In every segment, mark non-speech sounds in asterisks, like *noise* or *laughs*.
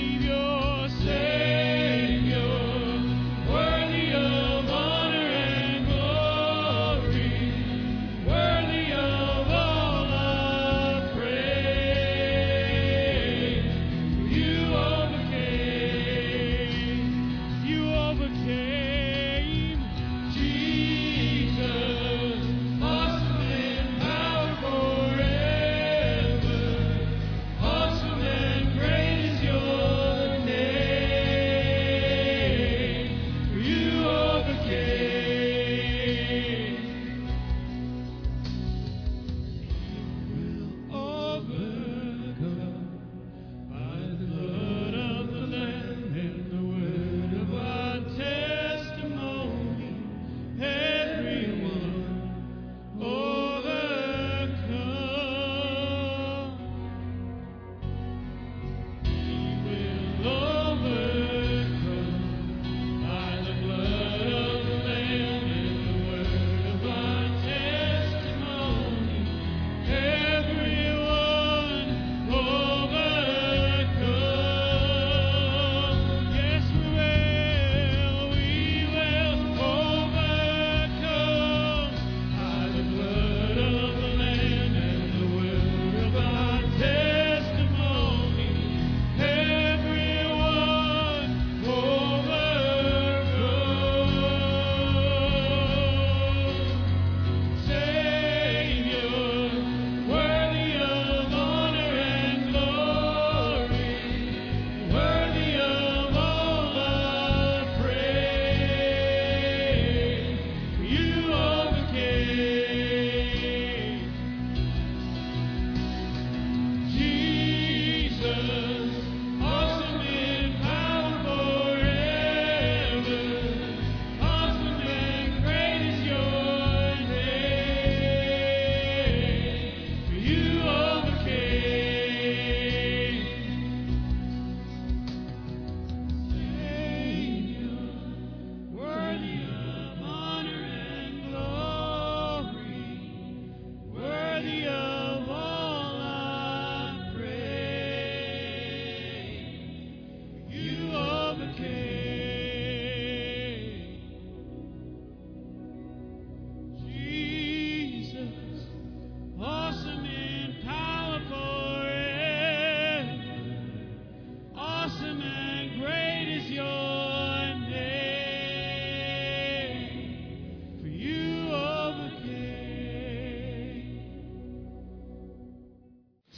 Savior.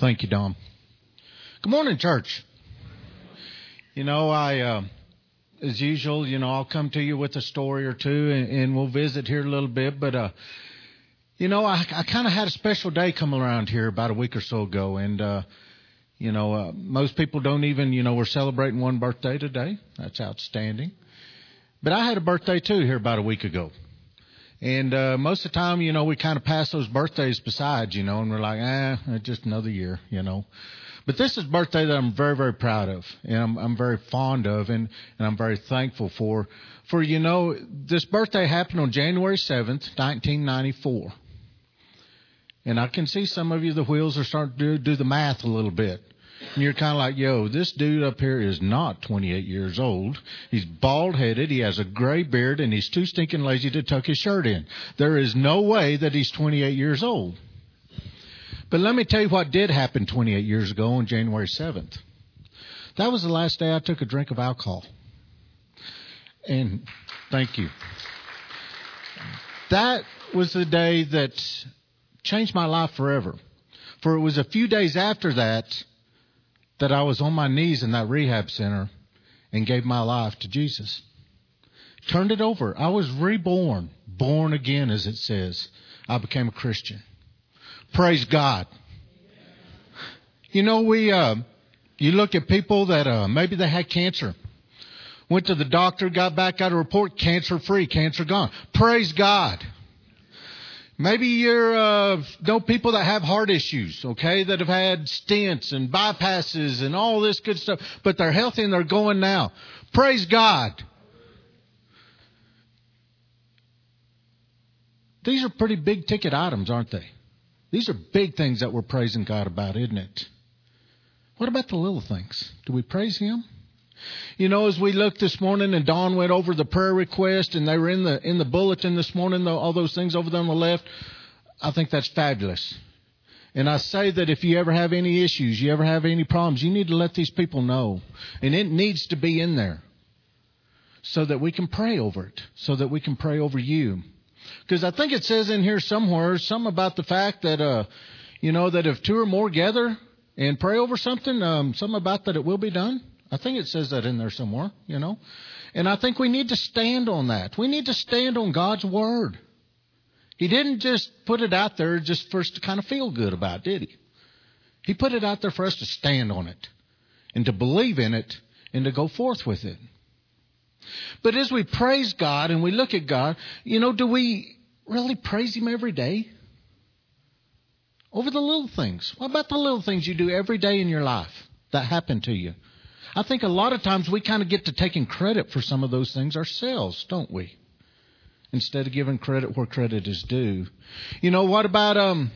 Thank you, Don. Good morning, church. You know, I, uh, as usual, you know, I'll come to you with a story or two and, and we'll visit here a little bit. But, uh, you know, I, I kind of had a special day come around here about a week or so ago. And, uh, you know, uh, most people don't even, you know, we're celebrating one birthday today. That's outstanding. But I had a birthday too here about a week ago. And uh, most of the time, you know, we kind of pass those birthdays beside, you know, and we're like, ah, just another year, you know. But this is a birthday that I'm very, very proud of, and I'm, I'm very fond of, and, and I'm very thankful for. For you know, this birthday happened on January seventh, 1994, and I can see some of you the wheels are starting to do, do the math a little bit. And you're kind of like, yo, this dude up here is not 28 years old. He's bald headed. He has a gray beard and he's too stinking lazy to tuck his shirt in. There is no way that he's 28 years old. But let me tell you what did happen 28 years ago on January 7th. That was the last day I took a drink of alcohol. And thank you. That was the day that changed my life forever. For it was a few days after that that I was on my knees in that rehab center and gave my life to Jesus. Turned it over. I was reborn, born again, as it says. I became a Christian. Praise God. You know, we, uh, you look at people that, uh, maybe they had cancer. Went to the doctor, got back, got a report, cancer free, cancer gone. Praise God. Maybe you're uh, know people that have heart issues, okay, that have had stents and bypasses and all this good stuff, but they're healthy and they're going now. Praise God. These are pretty big ticket items, aren't they? These are big things that we're praising God about, isn't it? What about the little things? Do we praise Him? You know, as we looked this morning and Don went over the prayer request and they were in the in the bulletin this morning, all those things over there on the left, I think that's fabulous. And I say that if you ever have any issues, you ever have any problems, you need to let these people know. And it needs to be in there so that we can pray over it, so that we can pray over you. Because I think it says in here somewhere some about the fact that, uh, you know, that if two or more gather and pray over something, um, something about that it will be done. I think it says that in there somewhere, you know. And I think we need to stand on that. We need to stand on God's word. He didn't just put it out there just for us to kind of feel good about, did he? He put it out there for us to stand on it and to believe in it and to go forth with it. But as we praise God and we look at God, you know, do we really praise Him every day? Over the little things. What about the little things you do every day in your life that happen to you? I think a lot of times we kind of get to taking credit for some of those things ourselves, don't we? Instead of giving credit where credit is due. You know, what about, um,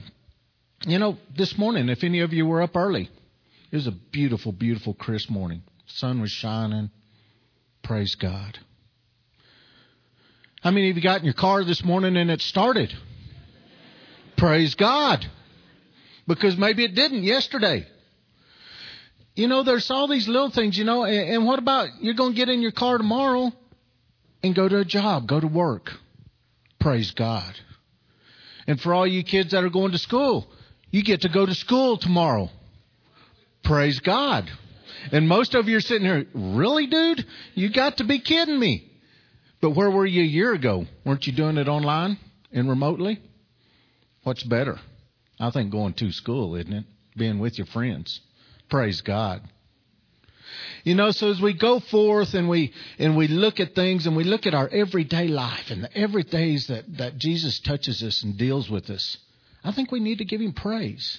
you know, this morning, if any of you were up early, it was a beautiful, beautiful, crisp morning. Sun was shining. Praise God. How many of you got in your car this morning and it started? Praise God. Because maybe it didn't yesterday. You know, there's all these little things, you know, and, and what about you're going to get in your car tomorrow and go to a job, go to work? Praise God. And for all you kids that are going to school, you get to go to school tomorrow. Praise God. And most of you are sitting here, really, dude? You got to be kidding me. But where were you a year ago? Weren't you doing it online and remotely? What's better? I think going to school, isn't it? Being with your friends. Praise God. You know, so as we go forth and we and we look at things and we look at our everyday life and the everydays that, that Jesus touches us and deals with us, I think we need to give him praise.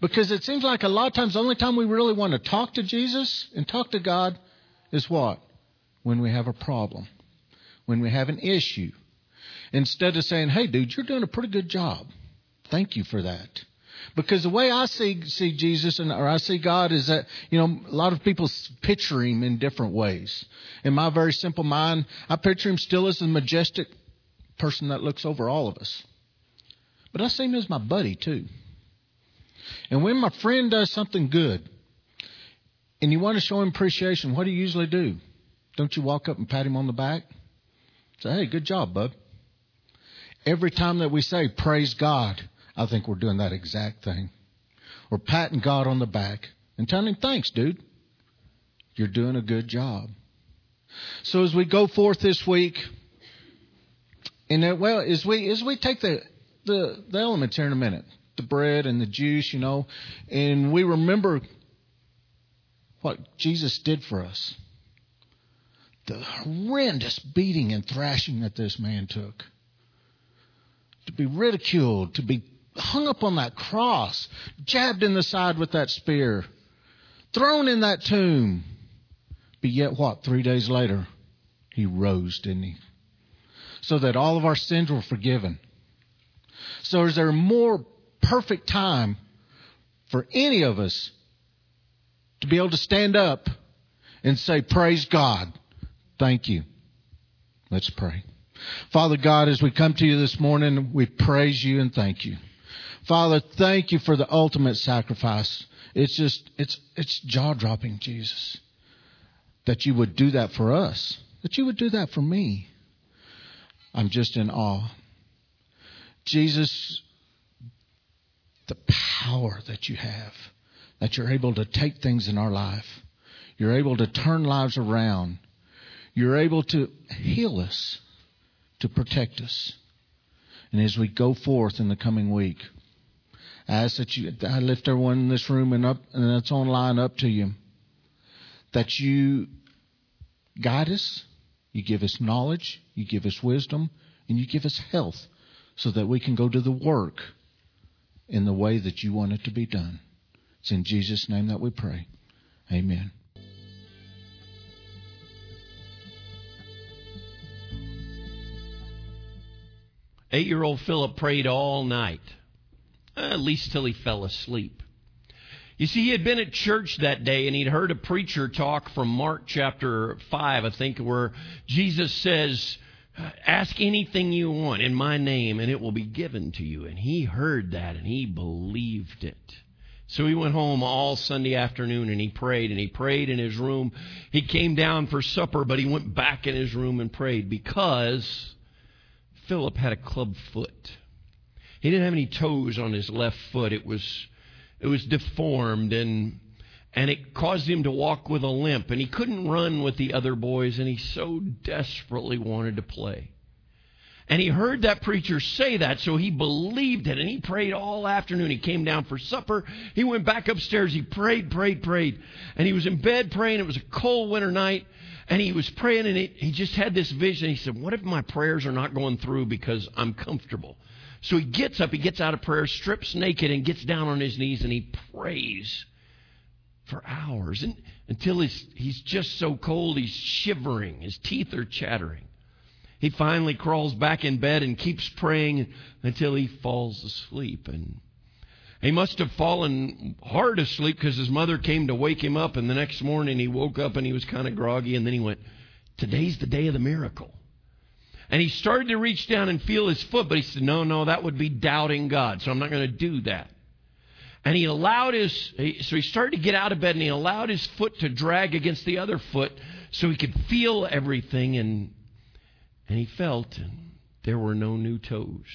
Because it seems like a lot of times the only time we really want to talk to Jesus and talk to God is what? When we have a problem. When we have an issue. Instead of saying, Hey dude, you're doing a pretty good job. Thank you for that. Because the way I see see Jesus and or I see God is that you know a lot of people picture Him in different ways. In my very simple mind, I picture Him still as a majestic person that looks over all of us. But I see Him as my buddy too. And when my friend does something good, and you want to show him appreciation, what do you usually do? Don't you walk up and pat him on the back? Say, hey, good job, bub. Every time that we say, praise God, I think we're doing that exact thing. We're patting God on the back and telling him, thanks, dude. You're doing a good job. So as we go forth this week, and well, as we as we take the, the the elements here in a minute, the bread and the juice, you know, and we remember what Jesus did for us. The horrendous beating and thrashing that this man took. To be ridiculed, to be hung up on that cross, jabbed in the side with that spear, thrown in that tomb. But yet, what? Three days later, he rose, didn't he? So that all of our sins were forgiven. So, is there a more perfect time for any of us to be able to stand up and say, Praise God. Thank you. Let's pray. Father God, as we come to you this morning, we praise you and thank you. Father, thank you for the ultimate sacrifice. It's just, it's, it's jaw dropping, Jesus, that you would do that for us, that you would do that for me. I'm just in awe. Jesus, the power that you have, that you're able to take things in our life. You're able to turn lives around. You're able to heal us, to protect us. And as we go forth in the coming week, I ask that you, I lift everyone in this room and up, and that's online up to you, that you guide us, you give us knowledge, you give us wisdom, and you give us health so that we can go to the work in the way that you want it to be done. It's in Jesus' name that we pray. Amen. Eight year old Philip prayed all night, at least till he fell asleep. You see, he had been at church that day and he'd heard a preacher talk from Mark chapter 5, I think, where Jesus says, Ask anything you want in my name and it will be given to you. And he heard that and he believed it. So he went home all Sunday afternoon and he prayed and he prayed in his room. He came down for supper, but he went back in his room and prayed because Philip had a club foot. He didn't have any toes on his left foot. It was it was deformed and and it caused him to walk with a limp and he couldn't run with the other boys and he so desperately wanted to play. And he heard that preacher say that, so he believed it and he prayed all afternoon. He came down for supper. He went back upstairs. He prayed, prayed, prayed. And he was in bed praying. It was a cold winter night. And he was praying and he he just had this vision. He said, What if my prayers are not going through because I'm comfortable? So he gets up, he gets out of prayer, strips naked, and gets down on his knees and he prays for hours and, until he's, he's just so cold he's shivering. His teeth are chattering. He finally crawls back in bed and keeps praying until he falls asleep. And he must have fallen hard asleep because his mother came to wake him up. And the next morning he woke up and he was kind of groggy. And then he went, Today's the day of the miracle. And he started to reach down and feel his foot, but he said, No, no, that would be doubting God, so I'm not going to do that. And he allowed his, so he started to get out of bed and he allowed his foot to drag against the other foot so he could feel everything. And, and he felt, and there were no new toes,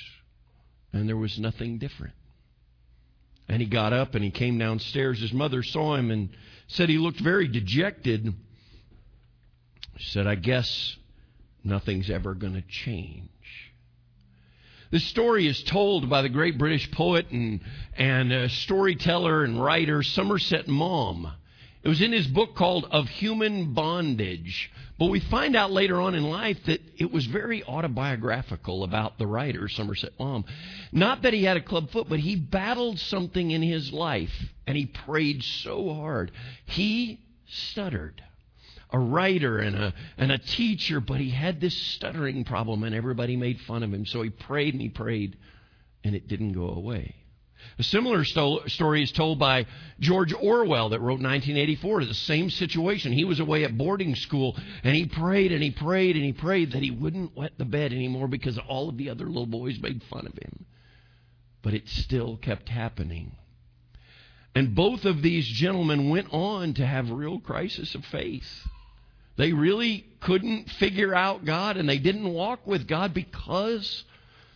and there was nothing different. And he got up and he came downstairs. His mother saw him and said he looked very dejected. She said, I guess nothing's ever going to change. This story is told by the great British poet and, and storyteller and writer Somerset Maugham. It was in his book called Of Human Bondage. But we find out later on in life that it was very autobiographical about the writer, Somerset Maugham. Not that he had a club foot, but he battled something in his life and he prayed so hard. He stuttered a writer and a, and a teacher, but he had this stuttering problem and everybody made fun of him. So he prayed and he prayed and it didn't go away. A similar sto- story is told by George Orwell that wrote 1984. The same situation. He was away at boarding school and he prayed and he prayed and he prayed that he wouldn't wet the bed anymore because all of the other little boys made fun of him. But it still kept happening. And both of these gentlemen went on to have real crisis of faith. They really couldn't figure out God and they didn't walk with God because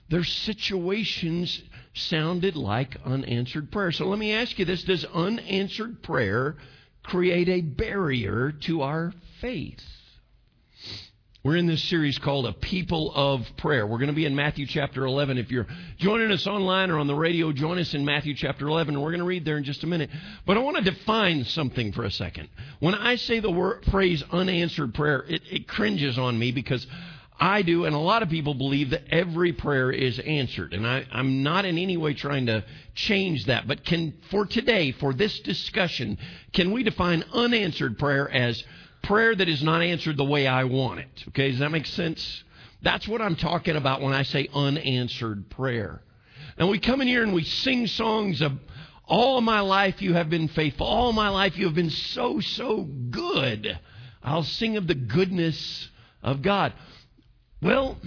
their situations sounded like unanswered prayer. So let me ask you this Does unanswered prayer create a barrier to our faith? We're in this series called A People of Prayer. We're going to be in Matthew chapter 11. If you're joining us online or on the radio, join us in Matthew chapter 11. We're going to read there in just a minute. But I want to define something for a second. When I say the word, phrase unanswered prayer, it, it cringes on me because I do, and a lot of people believe that every prayer is answered. And I, am not in any way trying to change that. But can, for today, for this discussion, can we define unanswered prayer as prayer that is not answered the way I want it. Okay, does that make sense? That's what I'm talking about when I say unanswered prayer. And we come in here and we sing songs of all my life you have been faithful. All my life you have been so, so good. I'll sing of the goodness of God. Well,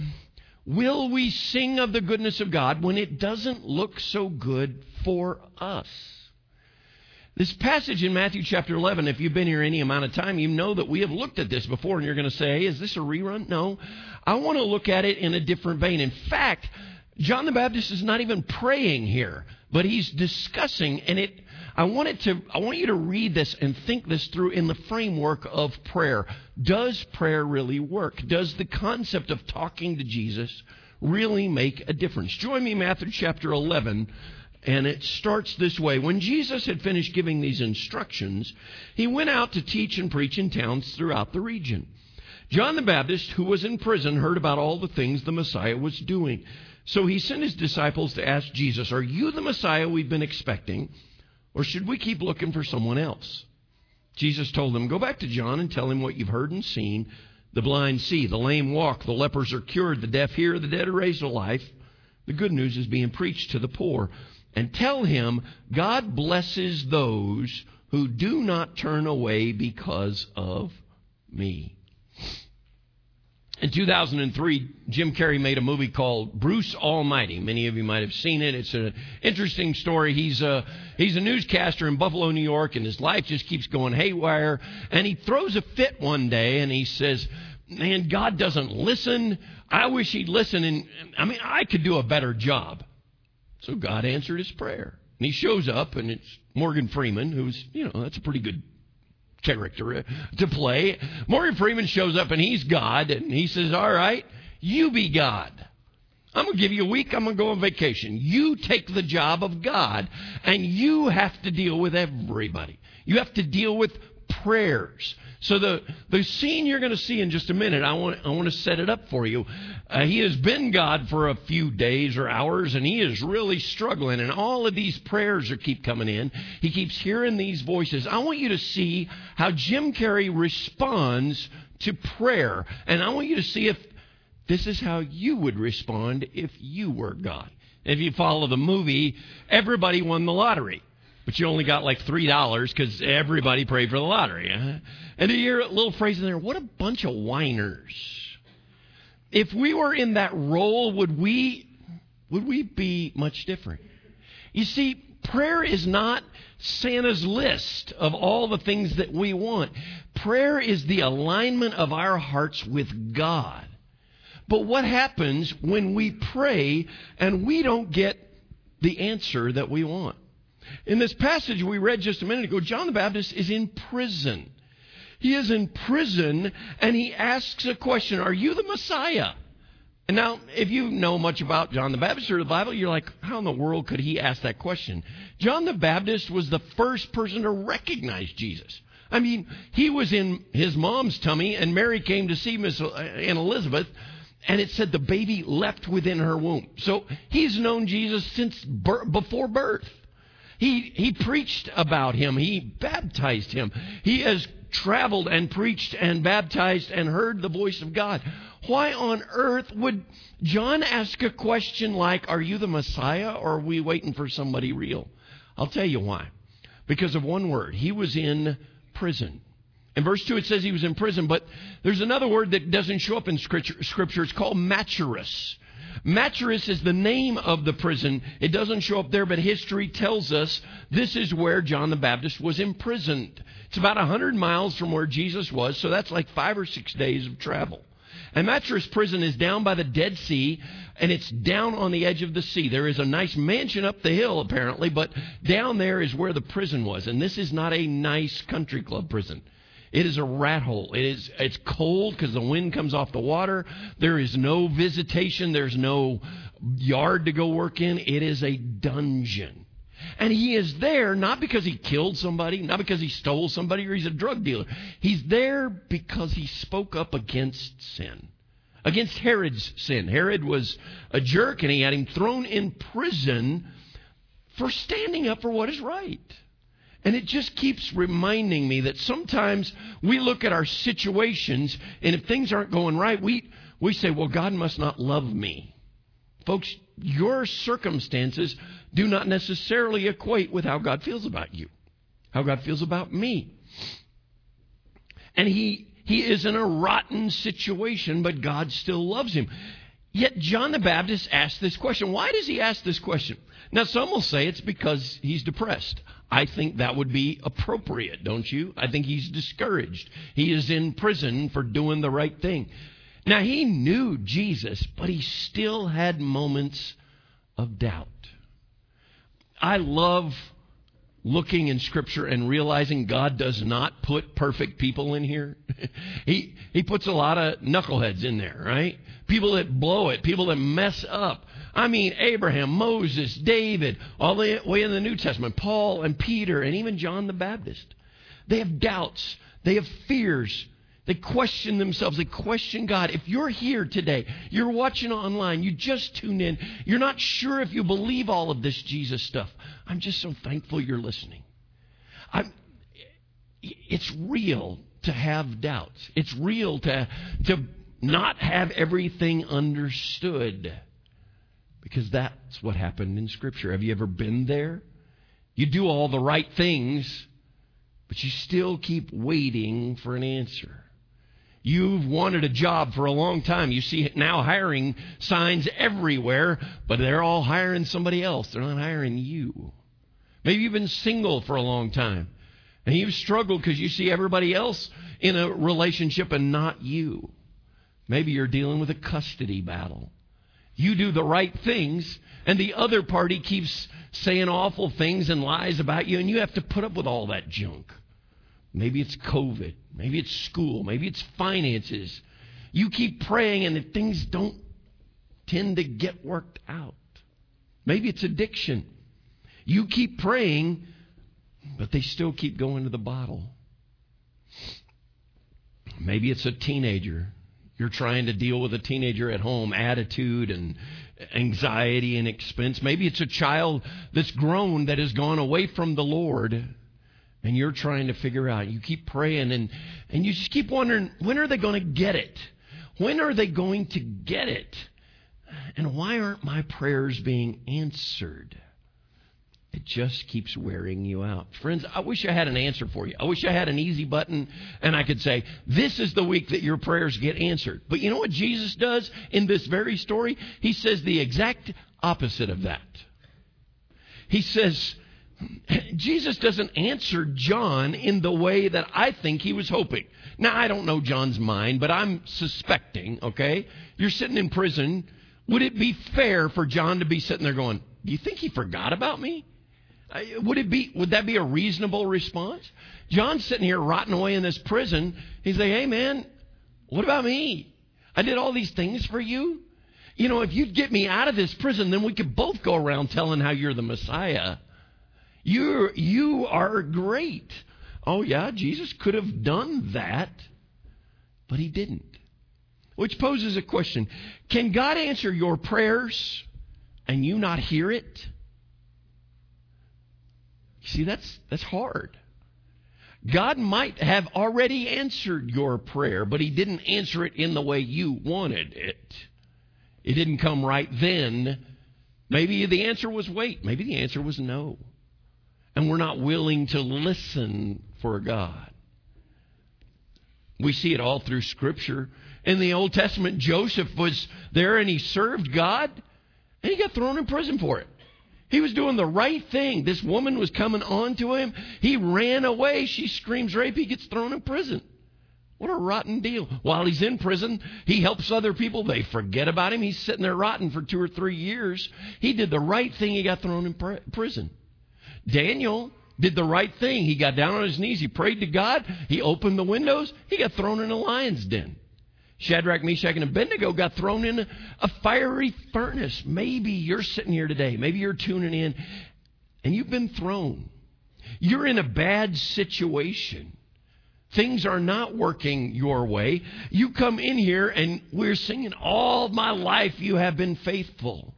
will we sing of the goodness of God when it doesn't look so good for us? This passage in Matthew chapter 11, if you've been here any amount of time, you know that we have looked at this before, and you're going to say, hey, is this a rerun? No. I want to look at it in a different vein. In fact, John the Baptist is not even praying here, but he's discussing, and it. I want it to. I want you to read this and think this through in the framework of prayer. Does prayer really work? Does the concept of talking to Jesus really make a difference? Join me, Matthew chapter 11 and it starts this way. When Jesus had finished giving these instructions, he went out to teach and preach in towns throughout the region. John the Baptist, who was in prison, heard about all the things the Messiah was doing. So he sent his disciples to ask Jesus, Are you the Messiah we've been expecting, or should we keep looking for someone else? Jesus told them, Go back to John and tell him what you've heard and seen. The blind see, the lame walk, the lepers are cured, the deaf hear, the dead are raised to life. The good news is being preached to the poor. And tell him, God blesses those who do not turn away because of me. In 2003, Jim Carrey made a movie called Bruce Almighty. Many of you might have seen it. It's an interesting story. He's a, he's a newscaster in Buffalo, New York, and his life just keeps going haywire. And he throws a fit one day and he says, Man, God doesn't listen. I wish he'd listen. And I mean, I could do a better job. So God answered his prayer. And he shows up, and it's Morgan Freeman, who's, you know, that's a pretty good character uh, to play. Morgan Freeman shows up, and he's God, and he says, All right, you be God. I'm going to give you a week. I'm going to go on vacation. You take the job of God, and you have to deal with everybody. You have to deal with prayers. So the, the scene you're going to see in just a minute, I want, I want to set it up for you. Uh, he has been God for a few days or hours, and he is really struggling. And all of these prayers are keep coming in. He keeps hearing these voices. I want you to see how Jim Carrey responds to prayer, and I want you to see if this is how you would respond if you were God. If you follow the movie, everybody won the lottery but you only got like three dollars because everybody prayed for the lottery. Huh? And you hear a little phrase in there, what a bunch of whiners. If we were in that role, would we would we be much different? You see, prayer is not Santa's list of all the things that we want. Prayer is the alignment of our hearts with God. But what happens when we pray and we don't get the answer that we want? In this passage we read just a minute ago, John the Baptist is in prison. He is in prison and he asks a question Are you the Messiah? And now, if you know much about John the Baptist or the Bible, you're like, how in the world could he ask that question? John the Baptist was the first person to recognize Jesus. I mean, he was in his mom's tummy, and Mary came to see Miss Aunt Elizabeth, and it said the baby leapt within her womb. So he's known Jesus since birth, before birth. He, he preached about him. He baptized him. He has traveled and preached and baptized and heard the voice of God. Why on earth would John ask a question like, Are you the Messiah or are we waiting for somebody real? I'll tell you why. Because of one word. He was in prison. In verse 2, it says he was in prison, but there's another word that doesn't show up in Scripture. It's called Machaerus. Machaerus is the name of the prison. It doesn't show up there, but history tells us this is where John the Baptist was imprisoned. It's about 100 miles from where Jesus was, so that's like five or six days of travel. And Machaerus prison is down by the Dead Sea, and it's down on the edge of the sea. There is a nice mansion up the hill, apparently, but down there is where the prison was. And this is not a nice country club prison. It is a rat hole. It is it's cold because the wind comes off the water. There is no visitation. There's no yard to go work in. It is a dungeon. And he is there not because he killed somebody, not because he stole somebody or he's a drug dealer. He's there because he spoke up against sin. Against Herod's sin. Herod was a jerk and he had him thrown in prison for standing up for what is right. And it just keeps reminding me that sometimes we look at our situations, and if things aren't going right, we, we say, well, God must not love me. Folks, your circumstances do not necessarily equate with how God feels about you, how God feels about me. And he, he is in a rotten situation, but God still loves him. Yet John the Baptist asked this question. Why does he ask this question? Now, some will say it's because he's depressed. I think that would be appropriate, don't you? I think he's discouraged. He is in prison for doing the right thing. Now, he knew Jesus, but he still had moments of doubt. I love looking in Scripture and realizing God does not put perfect people in here. *laughs* he, he puts a lot of knuckleheads in there, right? People that blow it, people that mess up. I mean, Abraham, Moses, David, all the way in the New Testament, Paul and Peter, and even John the Baptist. They have doubts, they have fears. They question themselves. They question God. If you're here today, you're watching online, you just tuned in, you're not sure if you believe all of this Jesus stuff. I'm just so thankful you're listening. I'm, it's real to have doubts. It's real to, to not have everything understood. Because that's what happened in Scripture. Have you ever been there? You do all the right things, but you still keep waiting for an answer. You've wanted a job for a long time. You see now hiring signs everywhere, but they're all hiring somebody else. They're not hiring you. Maybe you've been single for a long time. And you've struggled because you see everybody else in a relationship and not you. Maybe you're dealing with a custody battle. You do the right things, and the other party keeps saying awful things and lies about you, and you have to put up with all that junk. Maybe it's COVID. Maybe it's school. Maybe it's finances. You keep praying, and if things don't tend to get worked out. Maybe it's addiction. You keep praying, but they still keep going to the bottle. Maybe it's a teenager. You're trying to deal with a teenager at home, attitude and anxiety and expense. Maybe it's a child that's grown that has gone away from the Lord and you're trying to figure out. You keep praying and, and you just keep wondering, when are they going to get it? When are they going to get it? And why aren't my prayers being answered? It just keeps wearing you out. Friends, I wish I had an answer for you. I wish I had an easy button and I could say, this is the week that your prayers get answered. But you know what Jesus does in this very story? He says the exact opposite of that. He says, *clears throat* Jesus doesn't answer John in the way that I think he was hoping. Now, I don't know John's mind, but I'm suspecting, okay? You're sitting in prison. Would it be fair for John to be sitting there going, Do you think he forgot about me? Would it be would that be a reasonable response? John's sitting here rotting away in this prison. He's like, "Hey man, what about me? I did all these things for you. You know, if you'd get me out of this prison, then we could both go around telling how you're the Messiah. You you are great. Oh yeah, Jesus could have done that, but he didn't. Which poses a question. Can God answer your prayers and you not hear it? See, that's, that's hard. God might have already answered your prayer, but He didn't answer it in the way you wanted it. It didn't come right then. Maybe the answer was wait. Maybe the answer was no. And we're not willing to listen for God. We see it all through Scripture. In the Old Testament, Joseph was there and he served God, and he got thrown in prison for it. He was doing the right thing. This woman was coming on to him. He ran away. She screams rape. He gets thrown in prison. What a rotten deal. While he's in prison, he helps other people. They forget about him. He's sitting there rotten for two or three years. He did the right thing. He got thrown in pr- prison. Daniel did the right thing. He got down on his knees. He prayed to God. He opened the windows. He got thrown in a lion's den. Shadrach, Meshach, and Abednego got thrown in a fiery furnace. Maybe you're sitting here today. Maybe you're tuning in and you've been thrown. You're in a bad situation. Things are not working your way. You come in here and we're singing, All my life you have been faithful.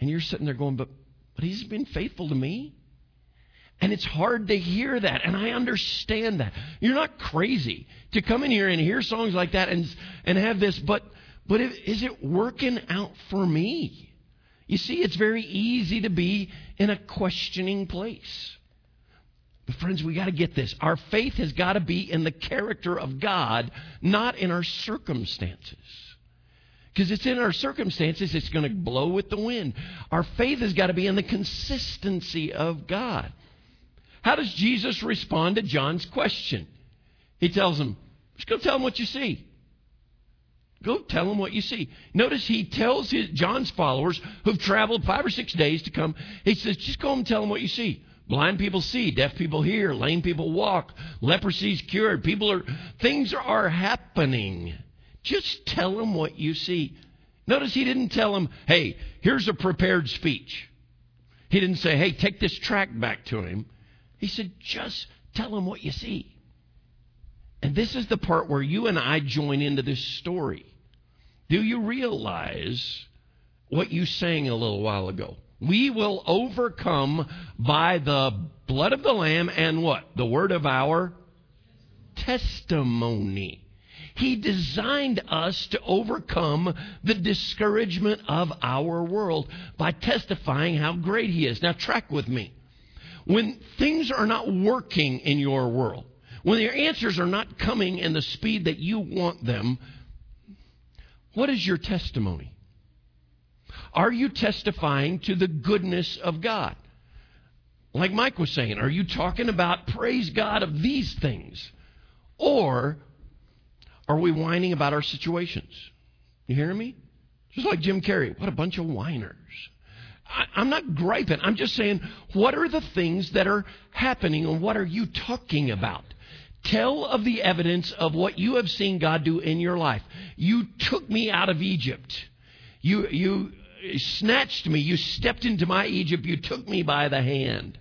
And you're sitting there going, But, but he's been faithful to me? And it's hard to hear that. And I understand that. You're not crazy to come in here and hear songs like that and, and have this, but, but is it working out for me? You see, it's very easy to be in a questioning place. But friends, we got to get this. Our faith has got to be in the character of God, not in our circumstances. Because it's in our circumstances, it's going to blow with the wind. Our faith has got to be in the consistency of God. How does Jesus respond to John's question? He tells him, just go tell him what you see. Go tell him what you see. Notice he tells his, John's followers who've traveled five or six days to come, he says, just go and tell him what you see. Blind people see, deaf people hear, lame people walk, leprosy's cured. People are, things are happening. Just tell them what you see. Notice he didn't tell him, hey, here's a prepared speech. He didn't say, hey, take this tract back to him. He said, just tell him what you see. And this is the part where you and I join into this story. Do you realize what you sang a little while ago? We will overcome by the blood of the Lamb and what? The word of our testimony. He designed us to overcome the discouragement of our world by testifying how great He is. Now, track with me. When things are not working in your world, when your answers are not coming in the speed that you want them, what is your testimony? Are you testifying to the goodness of God? Like Mike was saying, are you talking about praise God of these things? Or are we whining about our situations? You hearing me? Just like Jim Carrey. What a bunch of whiners. I, am not griping. I'm just saying, what are the things that are happening and what are you talking about? Tell of the evidence of what you have seen God do in your life. You took me out of Egypt. You, you snatched me. You stepped into my Egypt. You took me by the hand.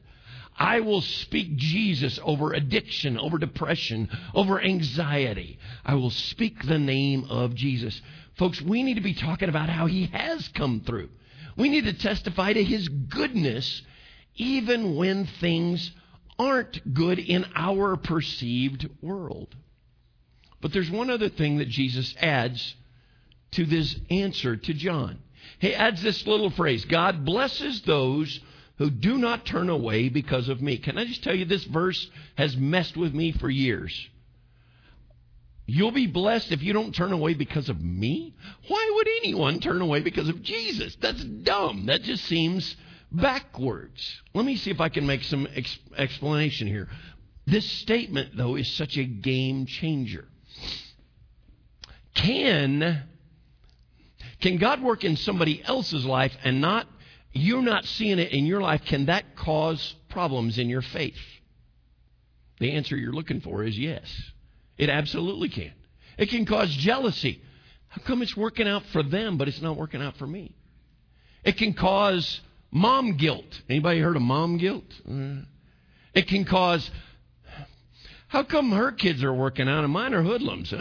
I will speak Jesus over addiction, over depression, over anxiety. I will speak the name of Jesus. Folks, we need to be talking about how he has come through. We need to testify to his goodness even when things aren't good in our perceived world. But there's one other thing that Jesus adds to this answer to John. He adds this little phrase God blesses those who do not turn away because of me. Can I just tell you, this verse has messed with me for years. You'll be blessed if you don't turn away because of me? Why would anyone turn away because of Jesus? That's dumb. That just seems backwards. Let me see if I can make some ex- explanation here. This statement, though, is such a game changer. Can, can God work in somebody else's life and not, you're not seeing it in your life? Can that cause problems in your faith? The answer you're looking for is yes. It absolutely can. It can cause jealousy. How come it's working out for them, but it's not working out for me? It can cause Mom guilt. Anybody heard of mom guilt? Uh, it can cause. How come her kids are working out and mine are hoodlums?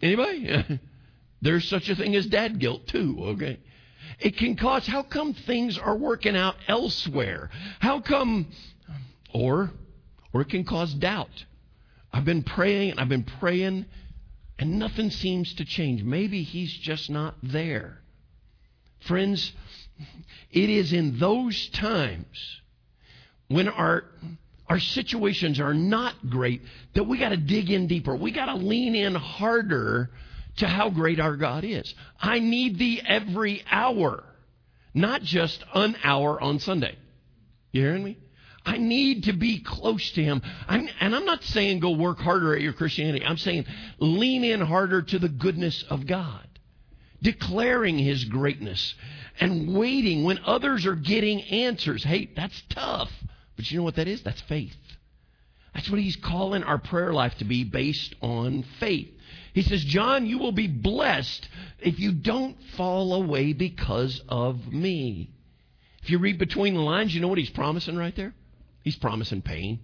Anybody? *laughs* There's such a thing as dad guilt too. Okay. It can cause. How come things are working out elsewhere? How come? Or, or it can cause doubt. I've been praying and I've been praying, and nothing seems to change. Maybe he's just not there. Friends, it is in those times when our our situations are not great that we got to dig in deeper. We got to lean in harder to how great our God is. I need thee every hour, not just an hour on Sunday. You hearing me? I need to be close to Him. I'm, and I'm not saying go work harder at your Christianity. I'm saying lean in harder to the goodness of God, declaring His greatness and waiting when others are getting answers. Hey, that's tough. But you know what that is? That's faith. That's what he's calling our prayer life to be based on faith. He says, John, you will be blessed if you don't fall away because of me. If you read between the lines, you know what he's promising right there? He's promising pain.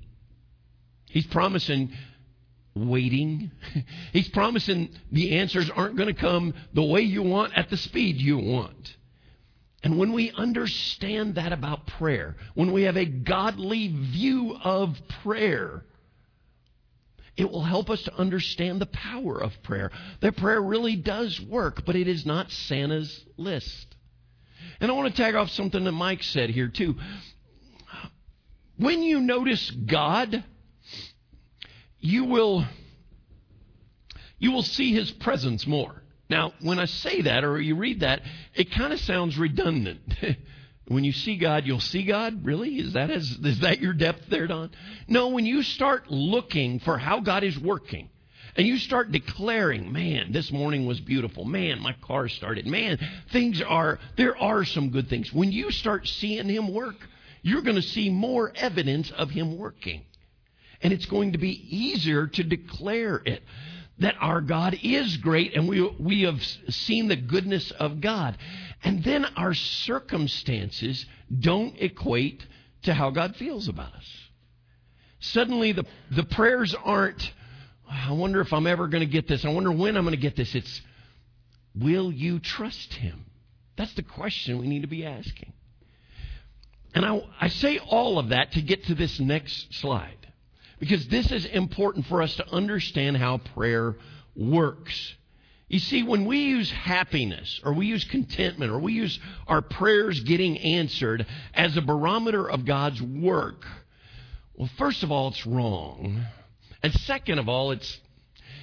He's promising waiting. *laughs* He's promising the answers aren't going to come the way you want at the speed you want. And when we understand that about prayer, when we have a godly view of prayer, it will help us to understand the power of prayer. That prayer really does work, but it is not Santa's list. And I want to tag off something that Mike said here, too. When you notice God, you will, you will see his presence more. Now, when I say that or you read that, it kind of sounds redundant. *laughs* when you see God, you'll see God? Really? Is that, as, is that your depth there, Don? No, when you start looking for how God is working, and you start declaring, man, this morning was beautiful. Man, my car started. Man, things are, there are some good things. When you start seeing Him work, you're going to see more evidence of Him working. And it's going to be easier to declare it that our God is great and we, we have seen the goodness of God. And then our circumstances don't equate to how God feels about us. Suddenly the, the prayers aren't, I wonder if I'm ever going to get this. I wonder when I'm going to get this. It's, will you trust Him? That's the question we need to be asking. And I, I say all of that to get to this next slide. because this is important for us to understand how prayer works. You see, when we use happiness or we use contentment or we use our prayers getting answered as a barometer of God's work, well, first of all, it's wrong. And second of all, it's,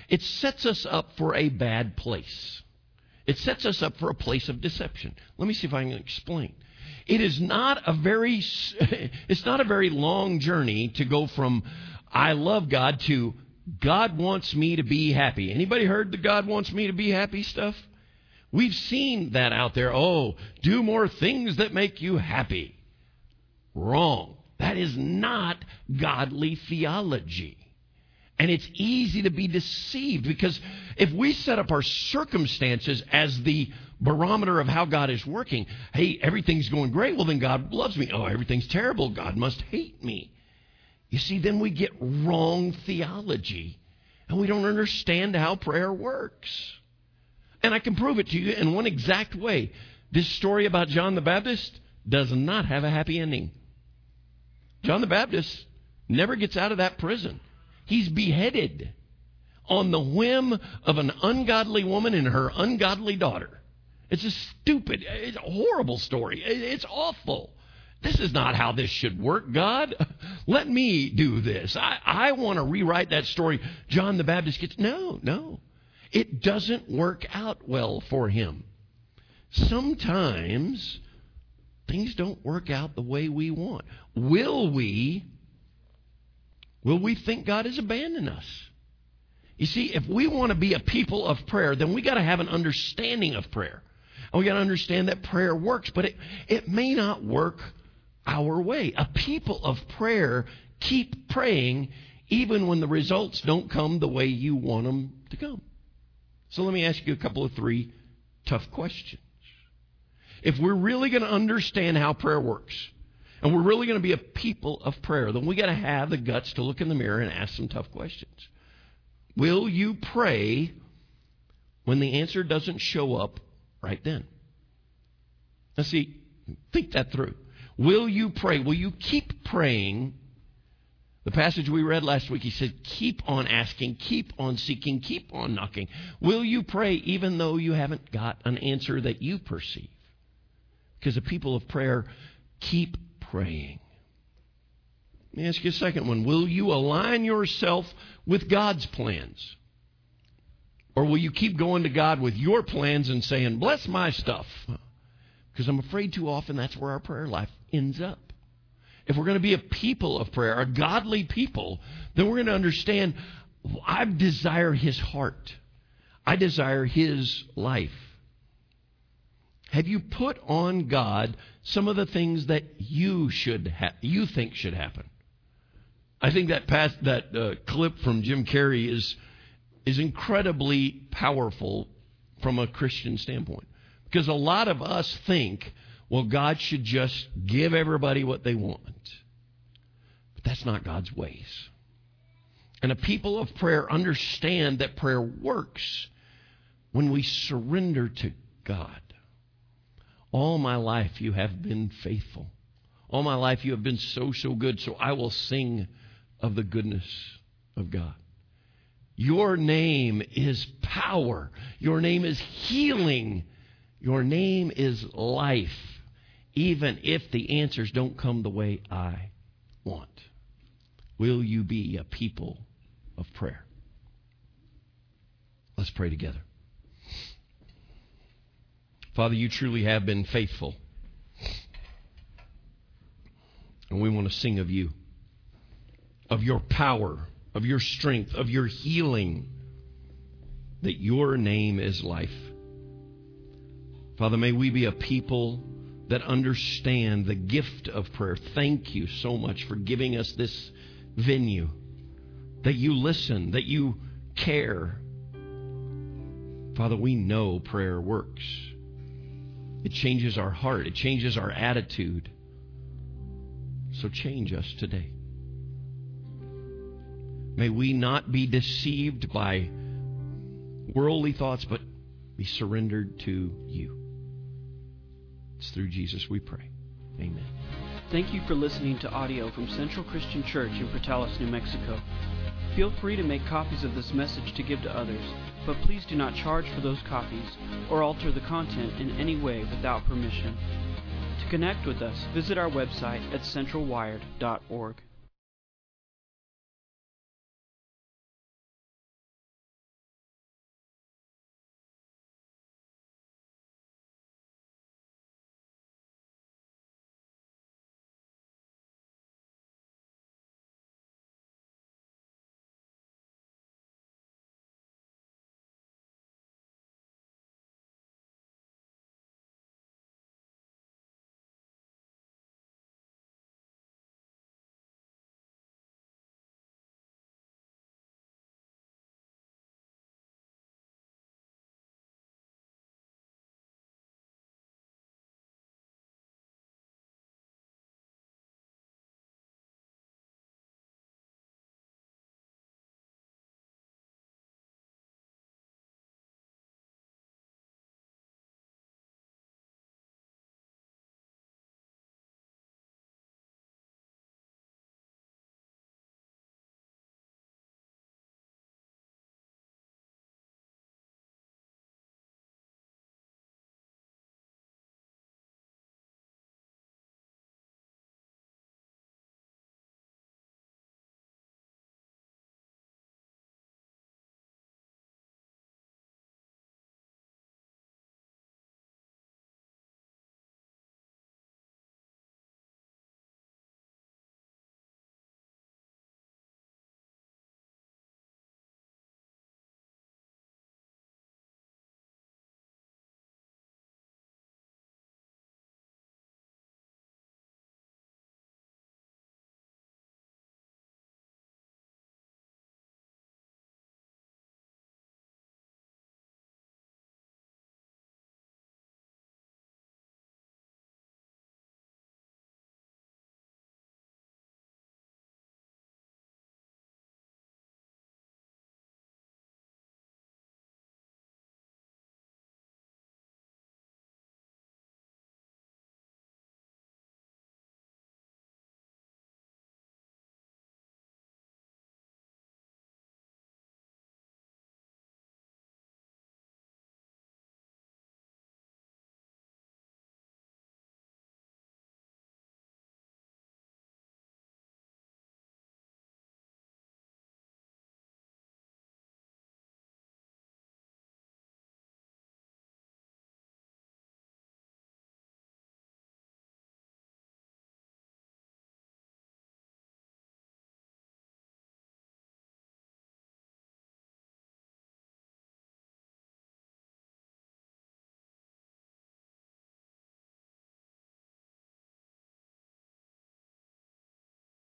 it sets us up for a bad place. It sets us up for a place of deception. Let me see if I can explain. It is not a very, *laughs* it's not a very long journey to go from I love God to God wants me to be happy. Anybody heard the God wants me to be happy stuff? We've seen that out there. Oh, do more things that make you happy. Wrong. That is not godly theology. And it's easy to be deceived because if we set up our circumstances as the barometer of how God is working, hey, everything's going great, well, then God loves me. Oh, everything's terrible, God must hate me. You see, then we get wrong theology and we don't understand how prayer works. And I can prove it to you in one exact way. This story about John the Baptist does not have a happy ending. John the Baptist never gets out of that prison. He's beheaded on the whim of an ungodly woman and her ungodly daughter. It's a stupid, it's a horrible story. It's awful. This is not how this should work, God. *laughs* Let me do this. I, I want to rewrite that story. John the Baptist gets. No, no. It doesn't work out well for him. Sometimes things don't work out the way we want. Will we Will we think God has abandoned us? You see, if we want to be a people of prayer, then we got to have an understanding of prayer. And we got to understand that prayer works, but it, it may not work our way. A people of prayer keep praying even when the results don't come the way you want them to come. So let me ask you a couple of three tough questions. If we're really going to understand how prayer works, and we're really going to be a people of prayer, then we got to have the guts to look in the mirror and ask some tough questions. Will you pray when the answer doesn't show up right then? Now, see, think that through. Will you pray? Will you keep praying? The passage we read last week, he said, keep on asking, keep on seeking, keep on knocking. Will you pray even though you haven't got an answer that you perceive? Because the people of prayer keep praying. Let me ask you a second one. Will you align yourself with God's plans? Or will you keep going to God with your plans and saying, bless my stuff? Because I'm afraid too often that's where our prayer life ends up. If we're going to be a people of prayer, a godly people, then we're going to understand I desire His heart. I desire His life. Have you put on God some of the things that you should ha- you think should happen? I think that past, that uh, clip from Jim Carrey is is incredibly powerful from a Christian standpoint because a lot of us think, well, God should just give everybody what they want, but that's not God's ways. And a people of prayer understand that prayer works when we surrender to God. All my life you have been faithful. All my life you have been so, so good. So I will sing of the goodness of God. Your name is power. Your name is healing. Your name is life, even if the answers don't come the way I want. Will you be a people of prayer? Let's pray together. Father, you truly have been faithful. And we want to sing of you, of your power, of your strength, of your healing, that your name is life. Father, may we be a people that understand the gift of prayer. Thank you so much for giving us this venue, that you listen, that you care. Father, we know prayer works. It changes our heart, it changes our attitude. So change us today. May we not be deceived by worldly thoughts, but be surrendered to you. It's through Jesus we pray. Amen. Thank you for listening to audio from Central Christian Church in Portales, New Mexico. Feel free to make copies of this message to give to others, but please do not charge for those copies or alter the content in any way without permission. To connect with us, visit our website at centralwired.org.